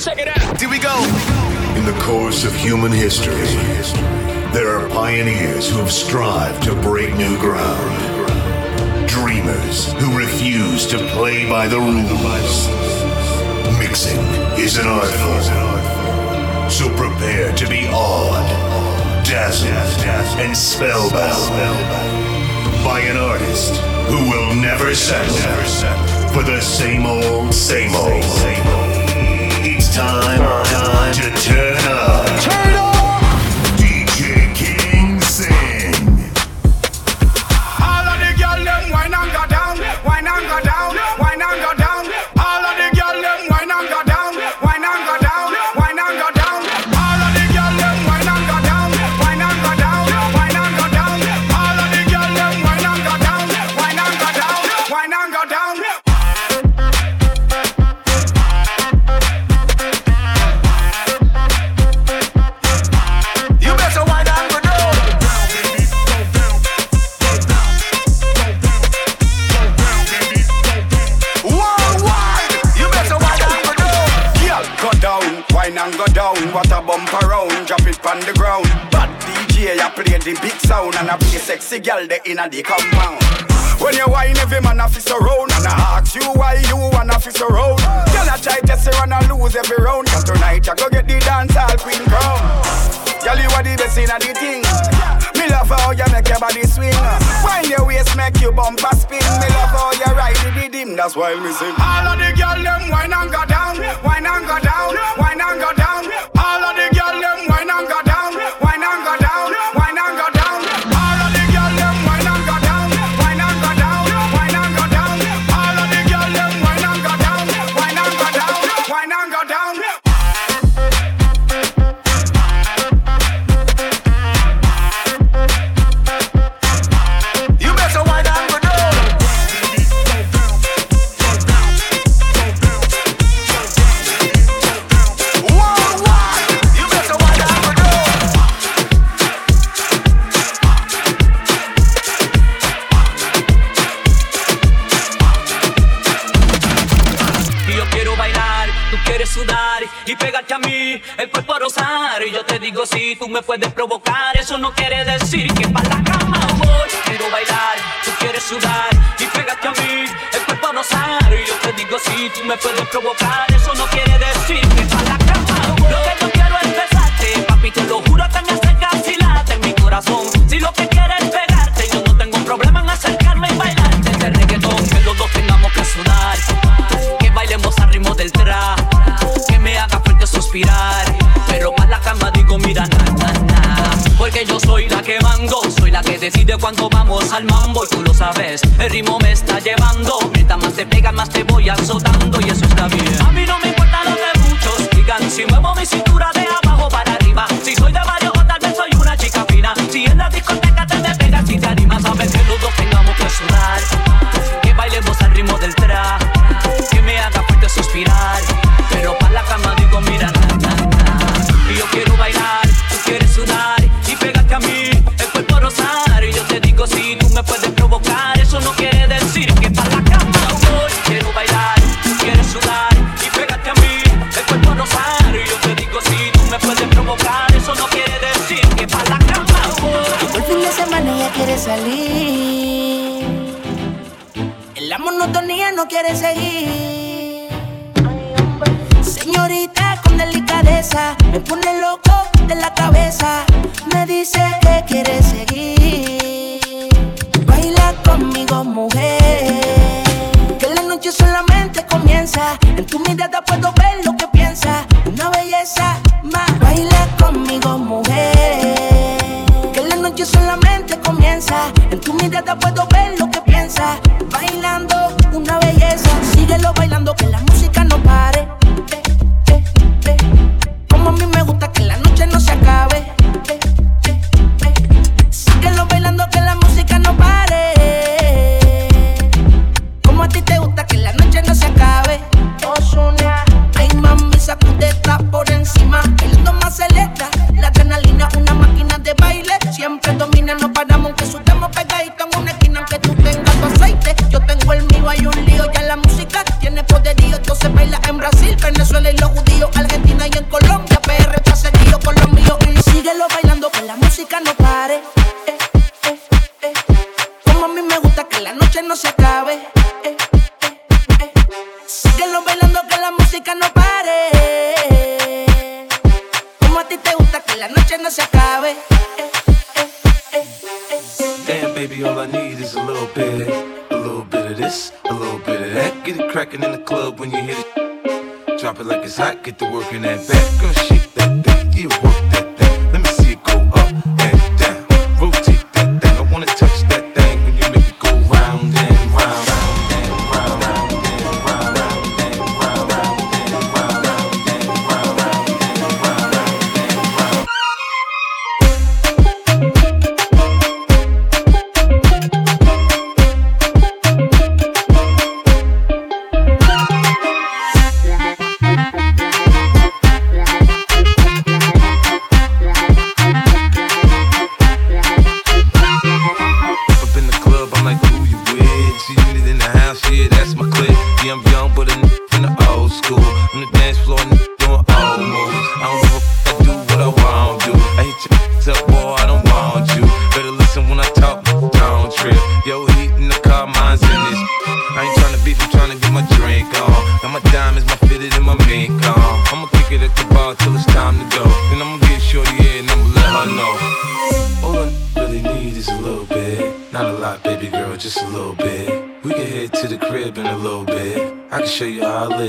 Check it out. Here we go. In the course of human history, there are pioneers who have strived to break new ground. Dreamers who refuse to play by the rules. Mixing is an art form. So prepare to be awed, dazzled, and spellbound by an artist who will never settle for the same old, same old. It's time, time to turn up. The big sound and I play sexy girl the inna the compound. When you wine, every man a fist around and I ask you why you wanna fist around. Girl, I try to run and lose every round. Cause tonight I go get the dance hall queen crown. Girl, you are the best inna the thing. Me love how you make your body swing. Wine your waist, make your bumper spin. Me love how you ride the rhythm. That's why me sing. All of the girl them wine and go down, wine and go down, wine and go down. Tú me puedes provocar, eso no quiere decir que para la cama voy. Quiero bailar, tú quieres sudar y pegarte a mí, el cuerpo a rozar. Y yo te digo, si tú me puedes provocar, eso no quiere decir que para soy la que mando Soy la que decide cuando vamos al mambo Y tú lo sabes, el ritmo me está llevando Mientras más te pega más te voy azotando Y eso está bien. A mí no me importa lo que muchos digan Si muevo mi cintura de abajo para arriba Si soy de varios o tal vez soy una chica fina Si en la discoteca te me pegas Si te animas a ver que los dos tengamos que sudar Que bailemos quiere seguir. Señorita con delicadeza, me pone loco de la cabeza. Me dice que quiere seguir. Baila conmigo, mujer. Que la noche solamente comienza. En tu mirada puedo ver lo que piensa. Una belleza más. Baila conmigo, mujer. Que la noche solamente comienza. En tu mirada puedo ver But to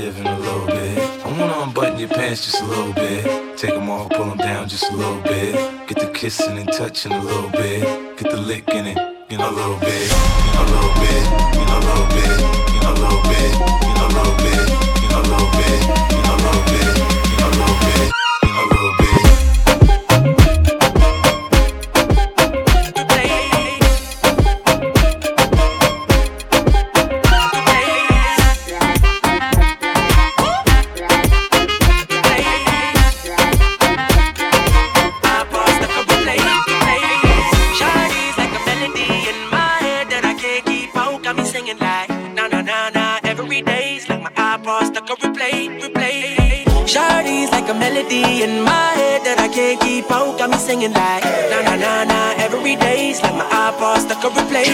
living a little bit. I wanna unbutton your pants just a little bit. Take them off, pull them down just a little bit. Get the kissing and touching a little bit. Get the lick in it, you a little bit. You a little bit. You a little bit. You a little bit. You a little bit. You a little bit. You a little bit. a replay.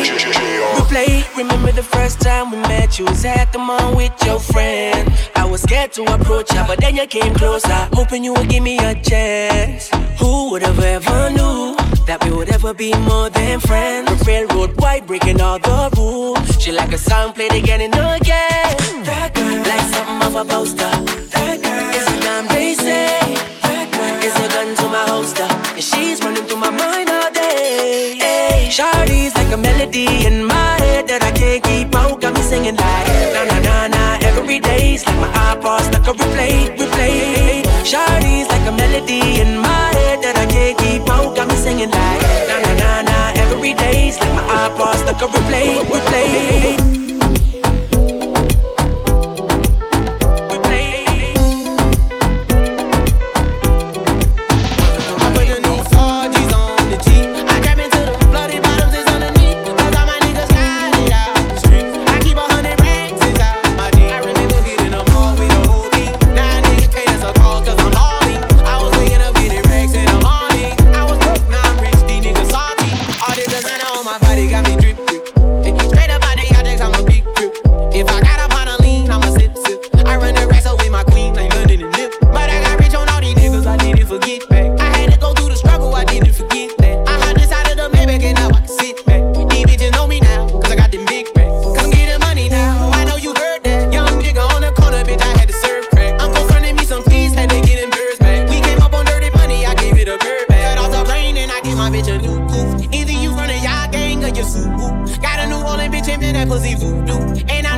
Replay. Remember the first time we met? You was at the mall with your friend. I was scared to approach her, but then you came closer, hoping you would give me a chance. Who would have ever knew that we would ever be more than friends? The railroad white breaking all the rules. She like a song played again and again. That girl like something of a poster. That girl is a damn they say. That girl is a gun to my holster, and she's running through my mind all day. Shawty's like a melody in my head that I can't keep out. Got me singing like na na na na. Every day's like my iPod stuck on replay, replay. Shawty's like a melody in my head that I can't keep out. Got me singing like na na na na. Every day's like my iPod stuck on replay, replay. pussy voodoo. And I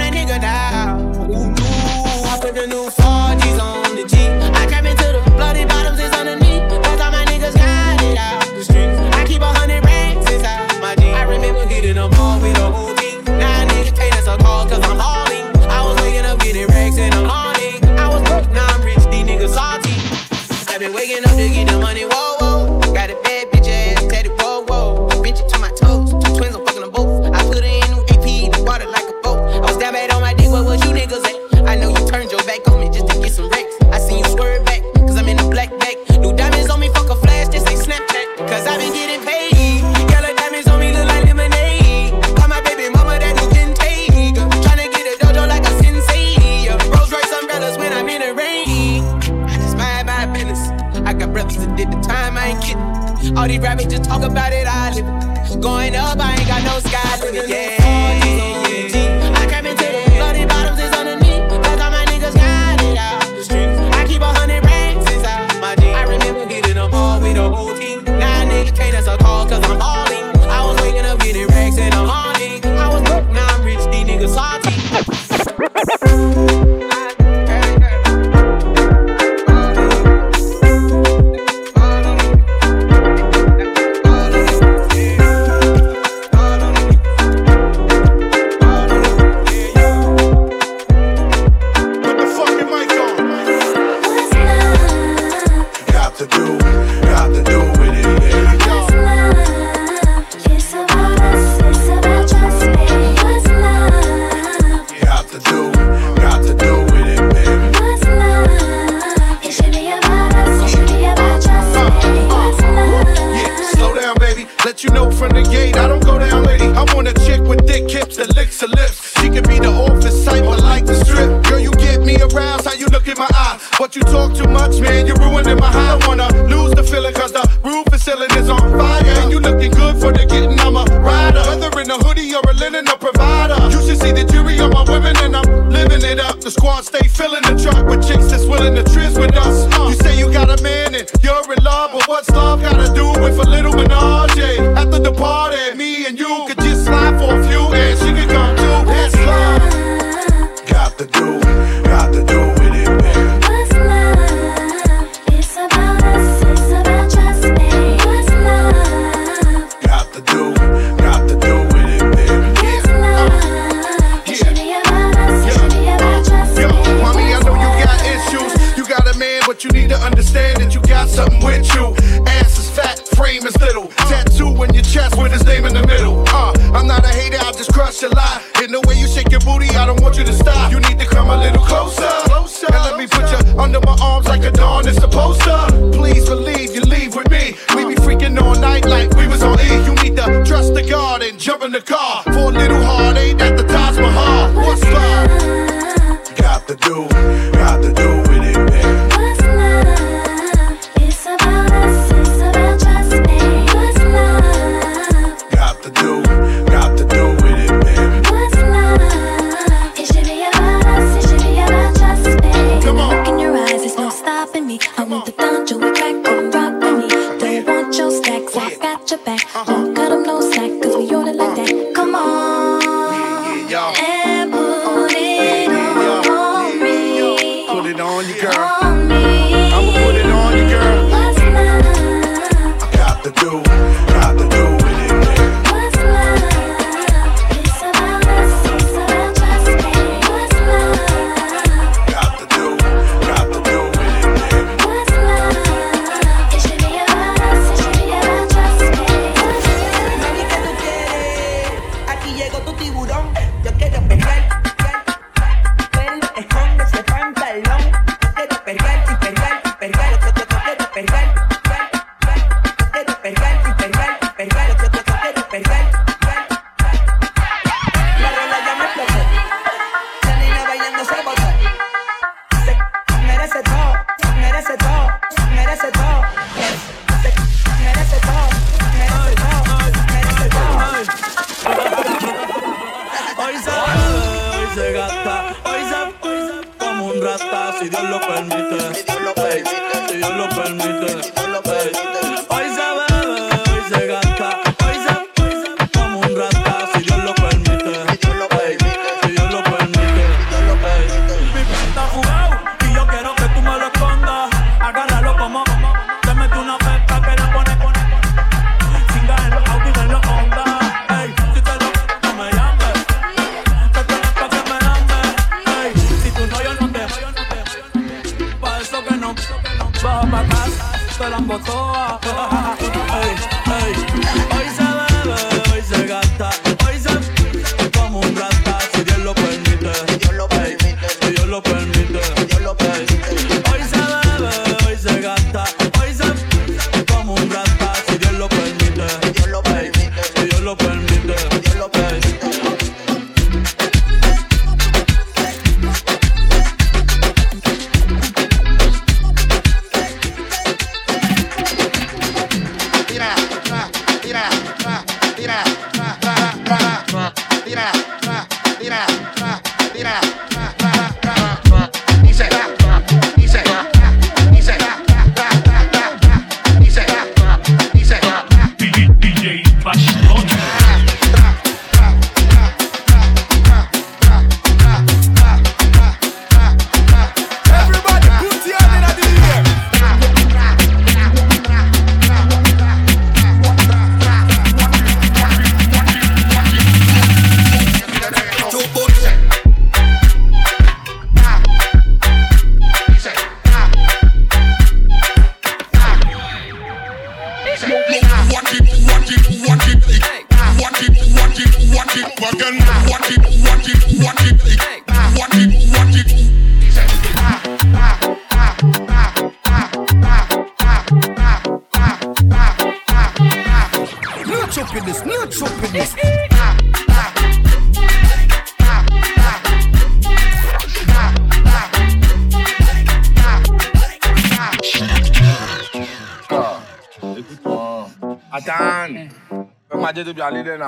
that's a. In the way you shake your booty, I don't want you to stop. You need to come a little closer. closer and let me put you under my arms like a dawn is supposed to. Please believe you leave with me. We be freaking all night like we was on E. You need to trust the guard and jump in the car. For a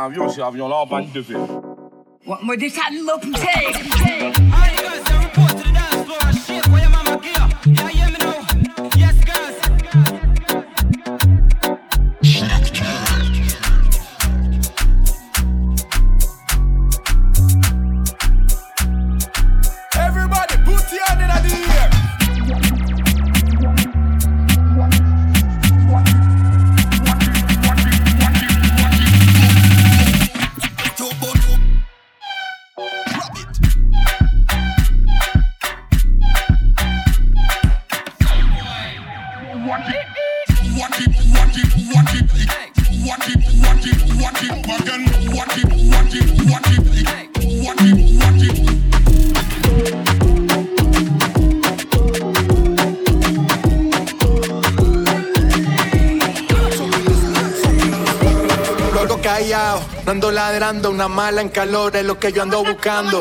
avion, c'est avion là, on va de ladrando, una mala en calor es lo que yo ando buscando.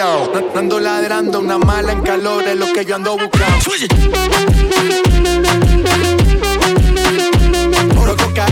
ando ladrando, una mala en calor es lo que yo ando buscando. Puro coca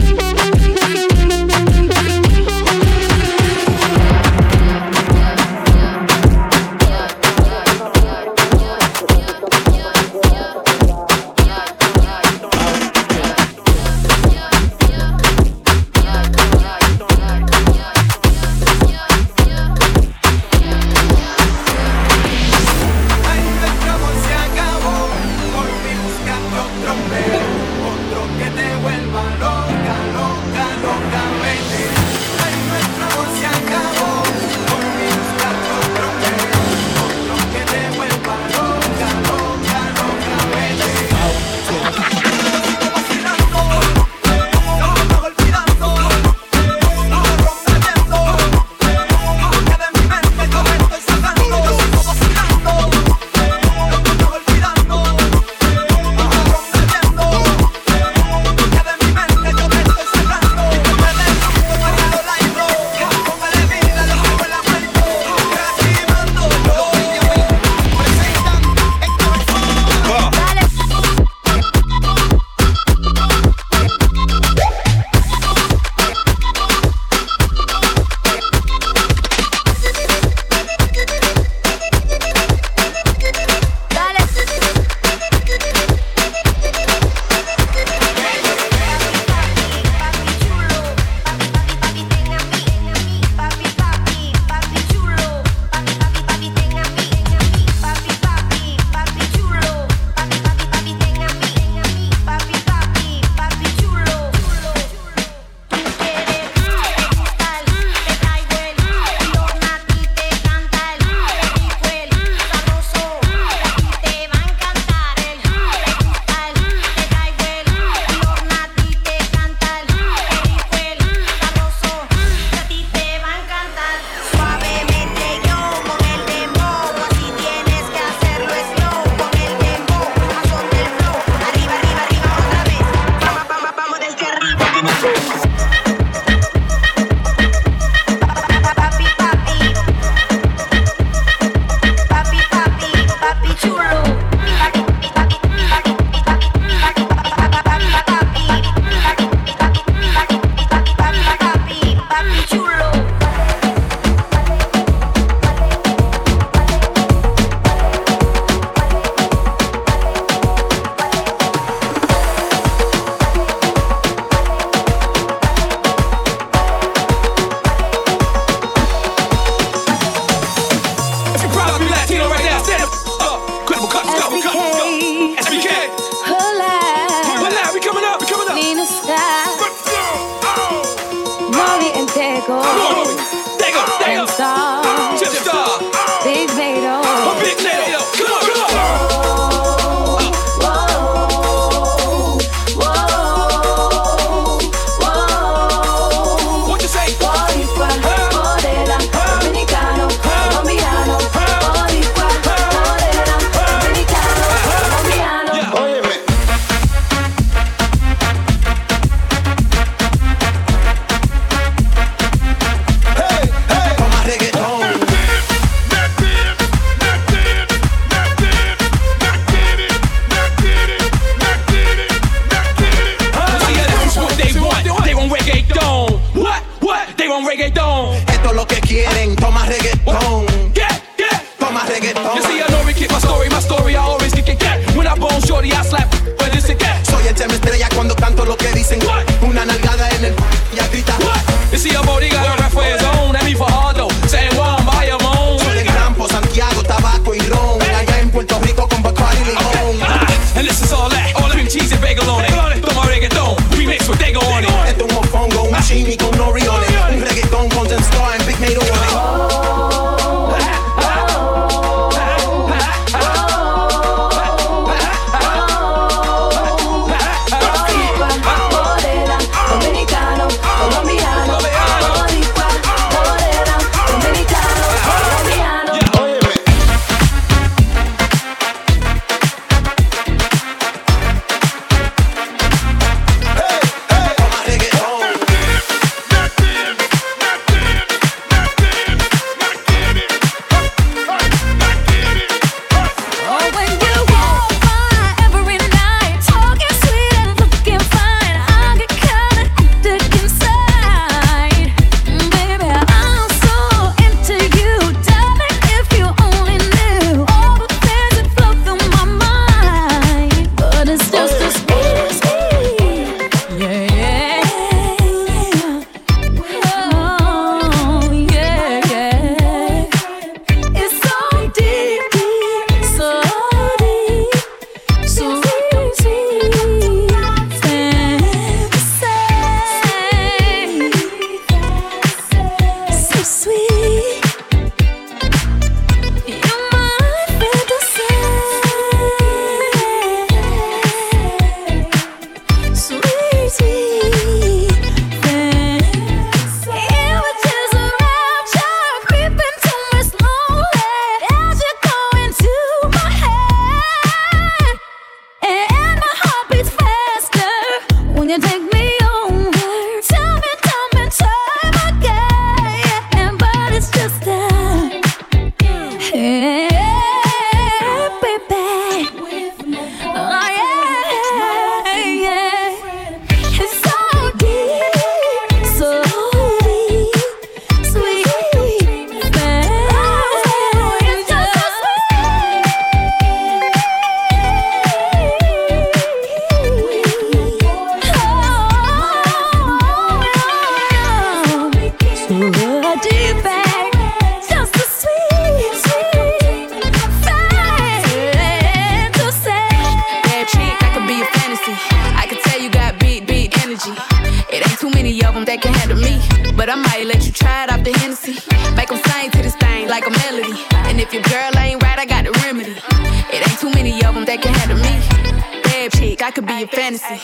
I could be your fantasy.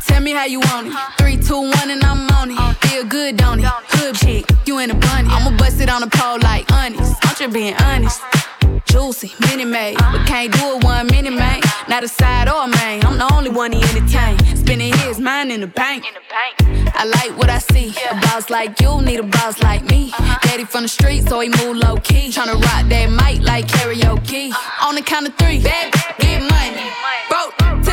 Tell me how you want it. Three, two, one, and I'm on it. Uh. Feel good, don't it? Hood chick, you in a bunny. I'ma bust it on the pole like honest. Uh-huh. Don't you being honest. Uh-huh. Juicy, mini made, uh-huh. but can't do it one mini man. Not a side or a main. I'm the only one he entertain. Spinning his mind in the bank. I like what I see. A boss like you need a boss like me. Daddy from the street, so he move low key. Tryna rock that mic like karaoke. On the count of three, bad, get money. Broke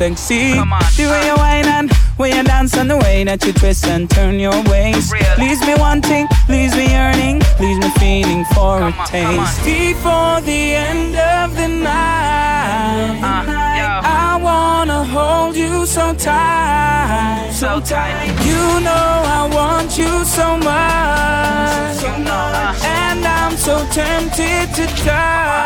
sexy. The way you whine and way you dance and the way that you twist and turn your waist. Really? Leaves me wanting, leaves me yearning, leaves me feeling for come a on, taste. Before the end of the night, uh. I wanna hold you so tight, so tight. You know I want you so much, so much. And I'm so tempted to die.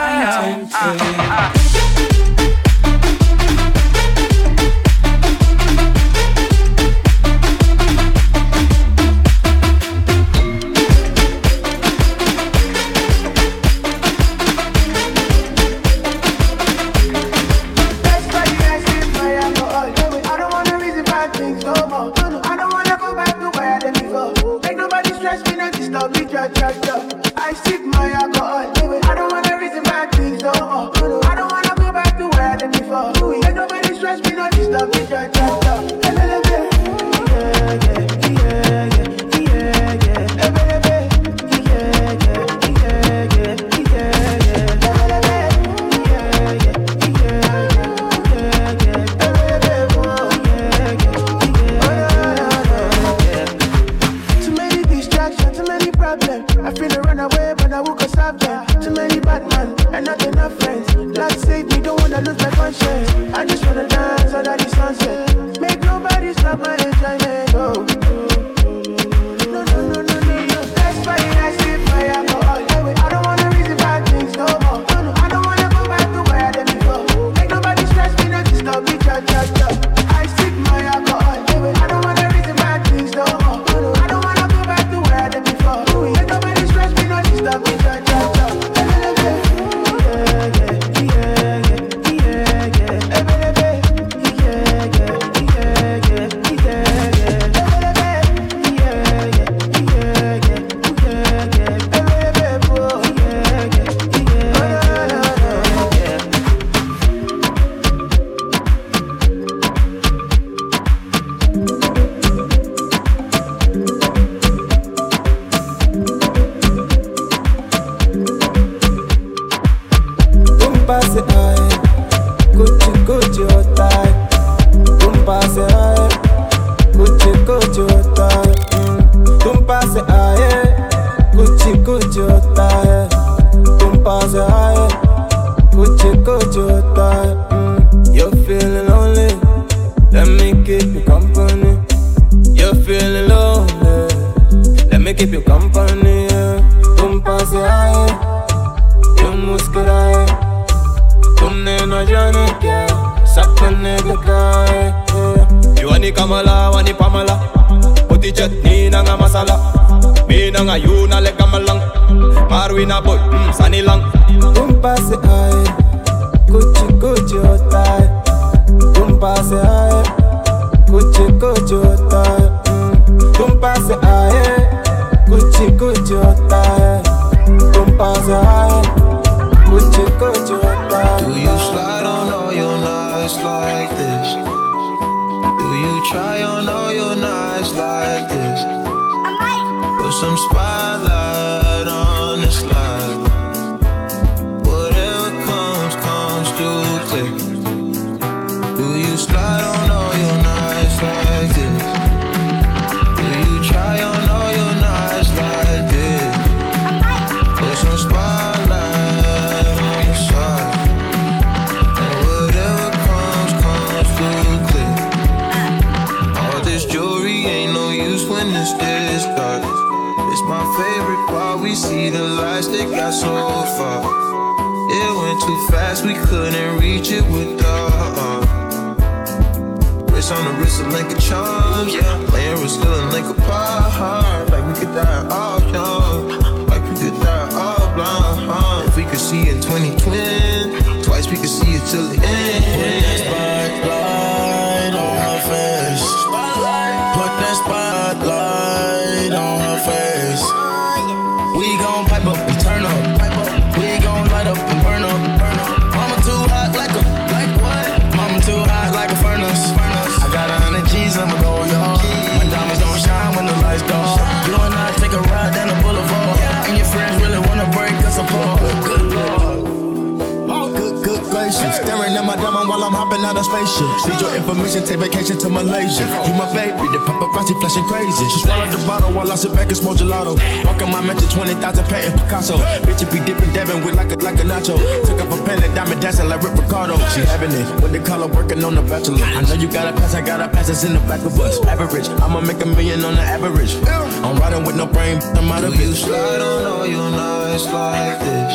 Need your information, take vacation to Malaysia. You my baby, the paparazzi flashing crazy. She swallowed the bottle while I sit back and smoke gelato. Walking my mansion, 20,000 painting Picasso. Bitch, it be dipping, Devin with like a, like a nacho. Took up a pen and diamond dancing like Rick Ricardo. She having it with the color working on the bachelor. I know you got a pass, I got a pass, it's in the back of us. Average, I'ma make a million on the average. I'm riding with no brain, I'm out of it. slide on all your nights like this?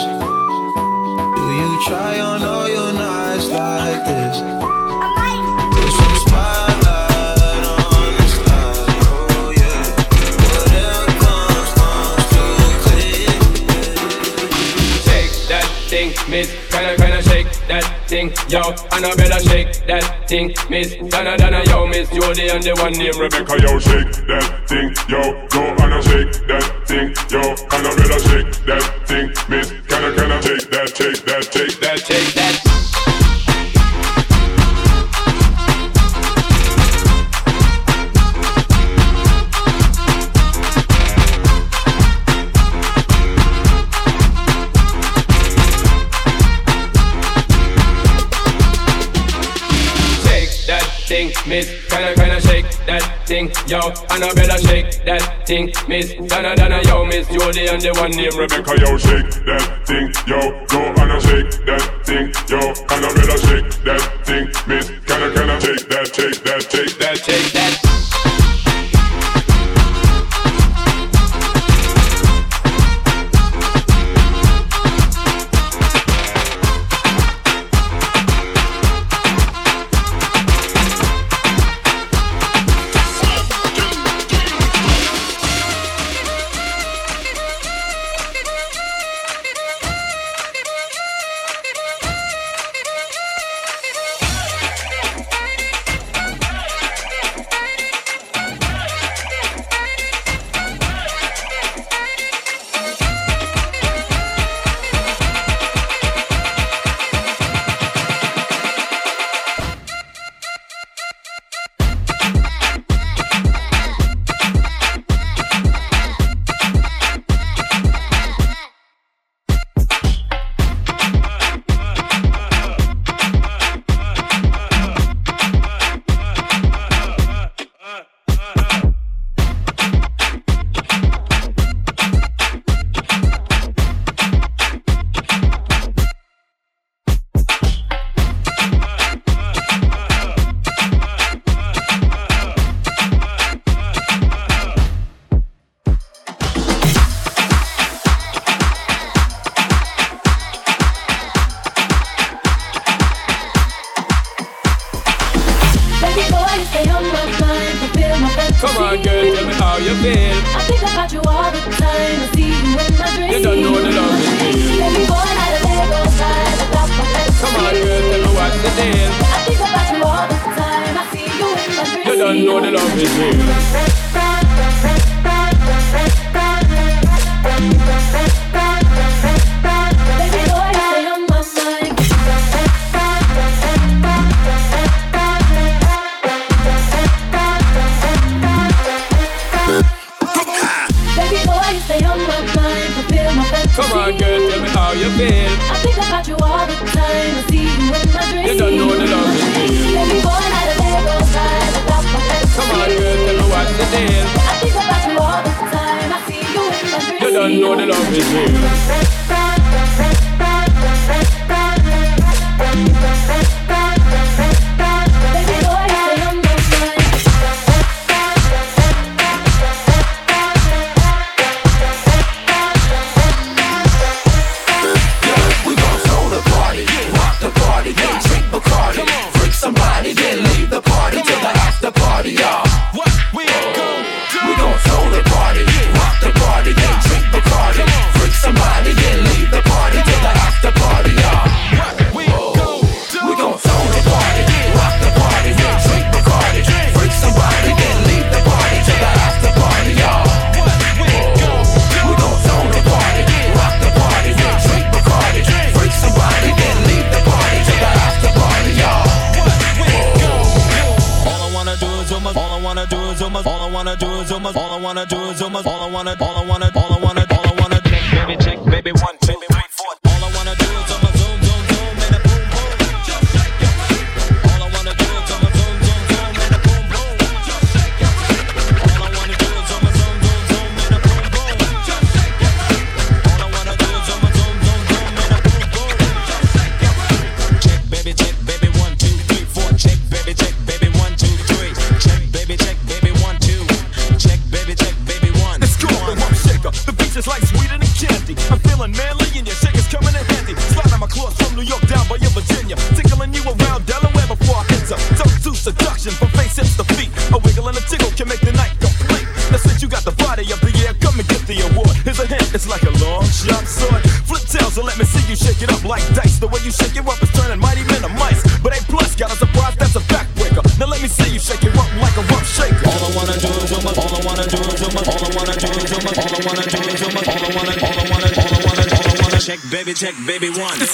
Do you try on yo, Annabella shake that thing, Miss. Donna Donna, yo, Miss. Jody and the one named Rebecca, yo, shake that thing, yo, go Anna shake that thing, yo, Annabella shake that thing, Miss, can I, can I shake that, shake that, shake yo. Annabella shake that thing, Miss Donna Donna, yo. Miss Jody and the one named Rebecca, yo. Shake that thing, yo. Go I shake that thing, yo. Annabella shake that thing. deal. I think about you all the time. I see you in my dreams. You don't know the love is real. pajamas. Tech Baby One.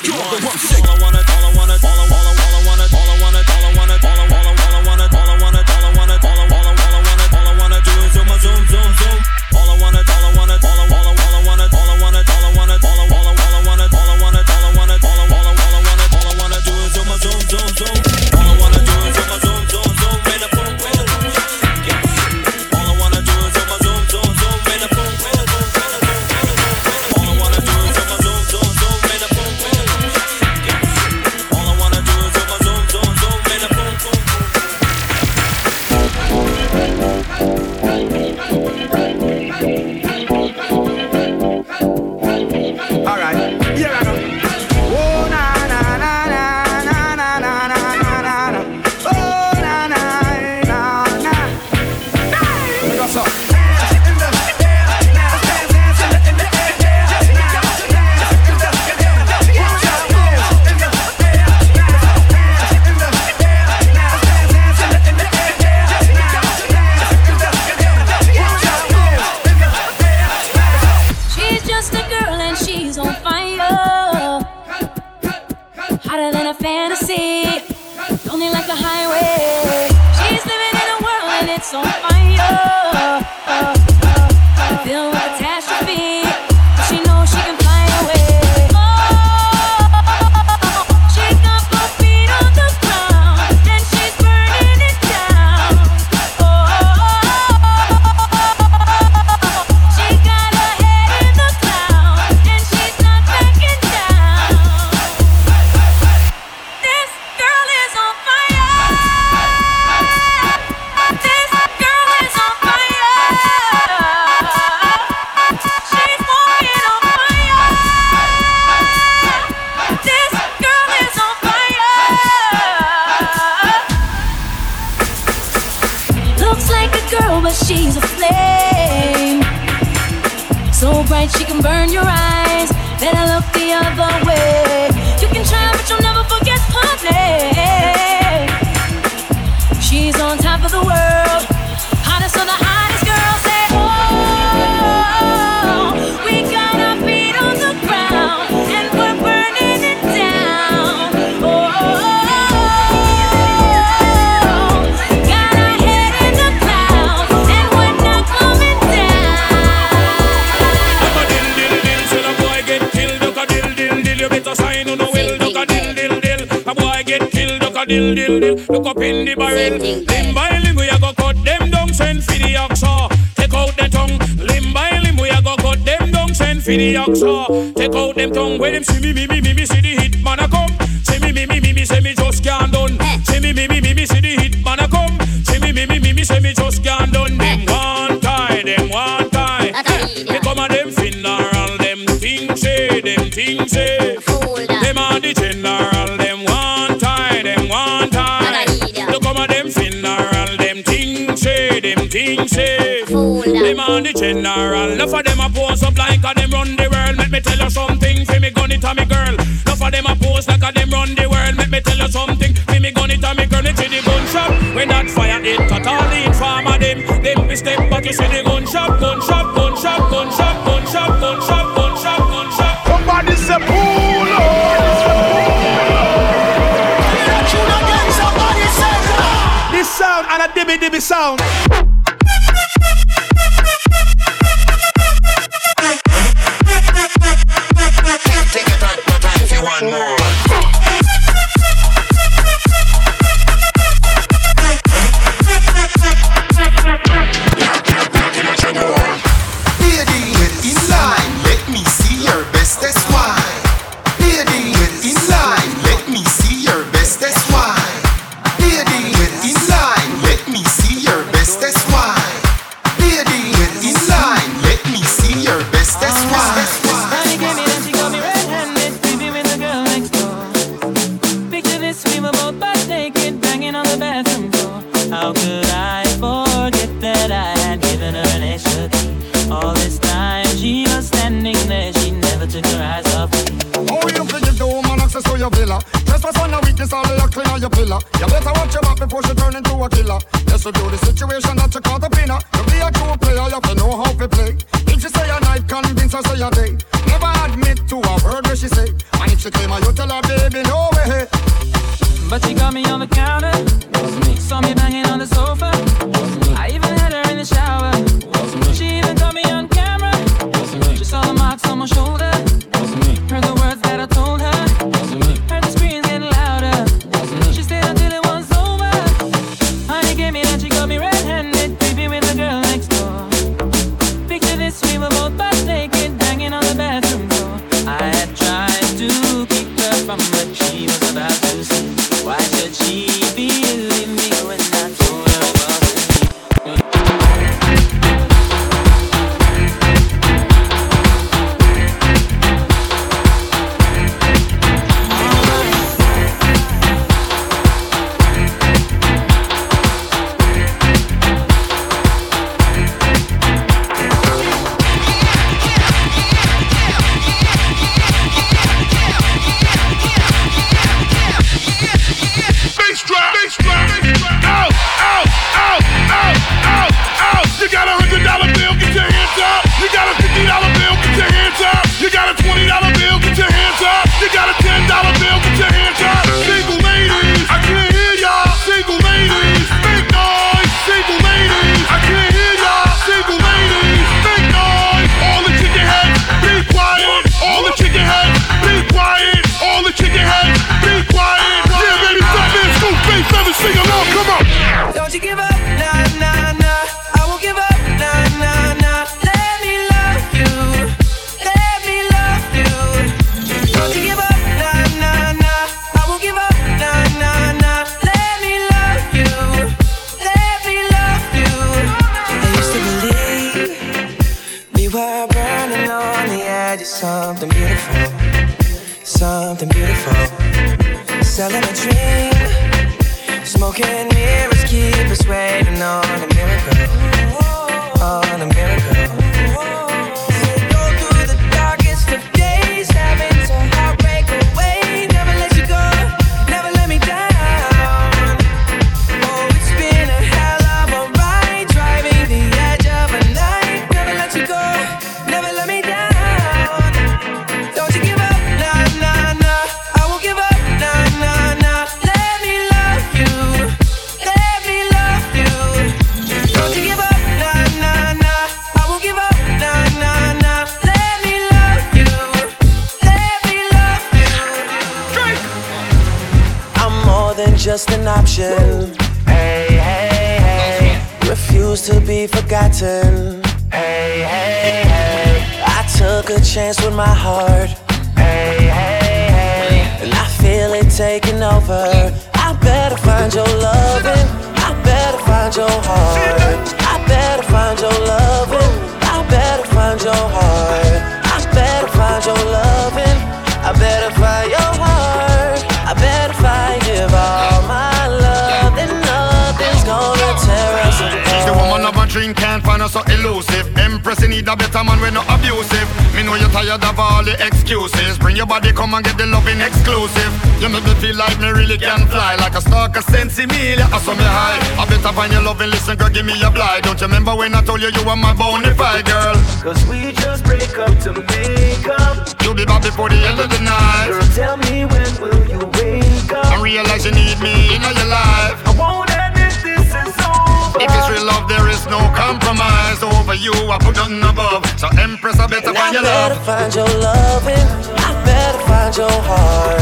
burn your eyes, then I look the other way. You can try, but you'll never forget her name. She's on top of the world. dill dill dill. Look up in the barrel. Limb by limb we a go cut them down. Send for the ox Take out the tongue. Limb by limb we a go cut them down. Send for the ox Take out them tongue. When them see me me me me me see the hit man a come. See me me me me me say me just can't done. See me me me me me see the hit man a come. See me me me me me say me just can't done. Them one tie, them one tie. They come a them fin all them things say, them things say. things safe. Them on the general. Enough of them a pose up like a them run the world. Let me tell you something. Fi me gun it a me girl. Enough of them a pose like a them run the world. Let me tell you something. Fi me gun it a me girl. Me see the gun shop when that fire it cut all the farmer them. Them be step back. You see the gun shop, gun shop, gun shop, gun shop, gun shop, gun shop, gun shop, gun shop. Somebody say pull up. This sound and a dibby dibby sound. selling a dream. Smoking mirrors keep us waiting on be forgotten. Hey, hey, hey. I took a chance with my heart. Hey, hey, hey. And I feel it taking over. I better find your loving. I better find your heart. I better find your loving. I better find your heart. I better find your loving. I better find your heart. I better find give all my love. Then nothing's gonna tear us apart. Dream, can't find her so elusive. Empress, you need a better man, we're not abusive. Me know you're tired of all the excuses. Bring your body, come and get the loving exclusive. You make me feel like me really can fly, like a stalker sense me, I saw me high. I better find your loving, listen, girl, give me a blind. Don't you remember when I told you you were my bonafide girl? Cause we just break up to make up. You'll be back before the end of the night. Girl, tell me when will you wake up? And realize you need me in your life. I won't If it's real love, there is no compromise. Over you, I put nothing above. So Empress, I better And find I your better love. find your loving. I better find your heart.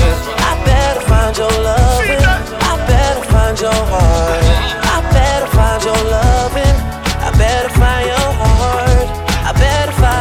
I better find your loving. I better find your heart. I better find your loving. I better find your heart. I better find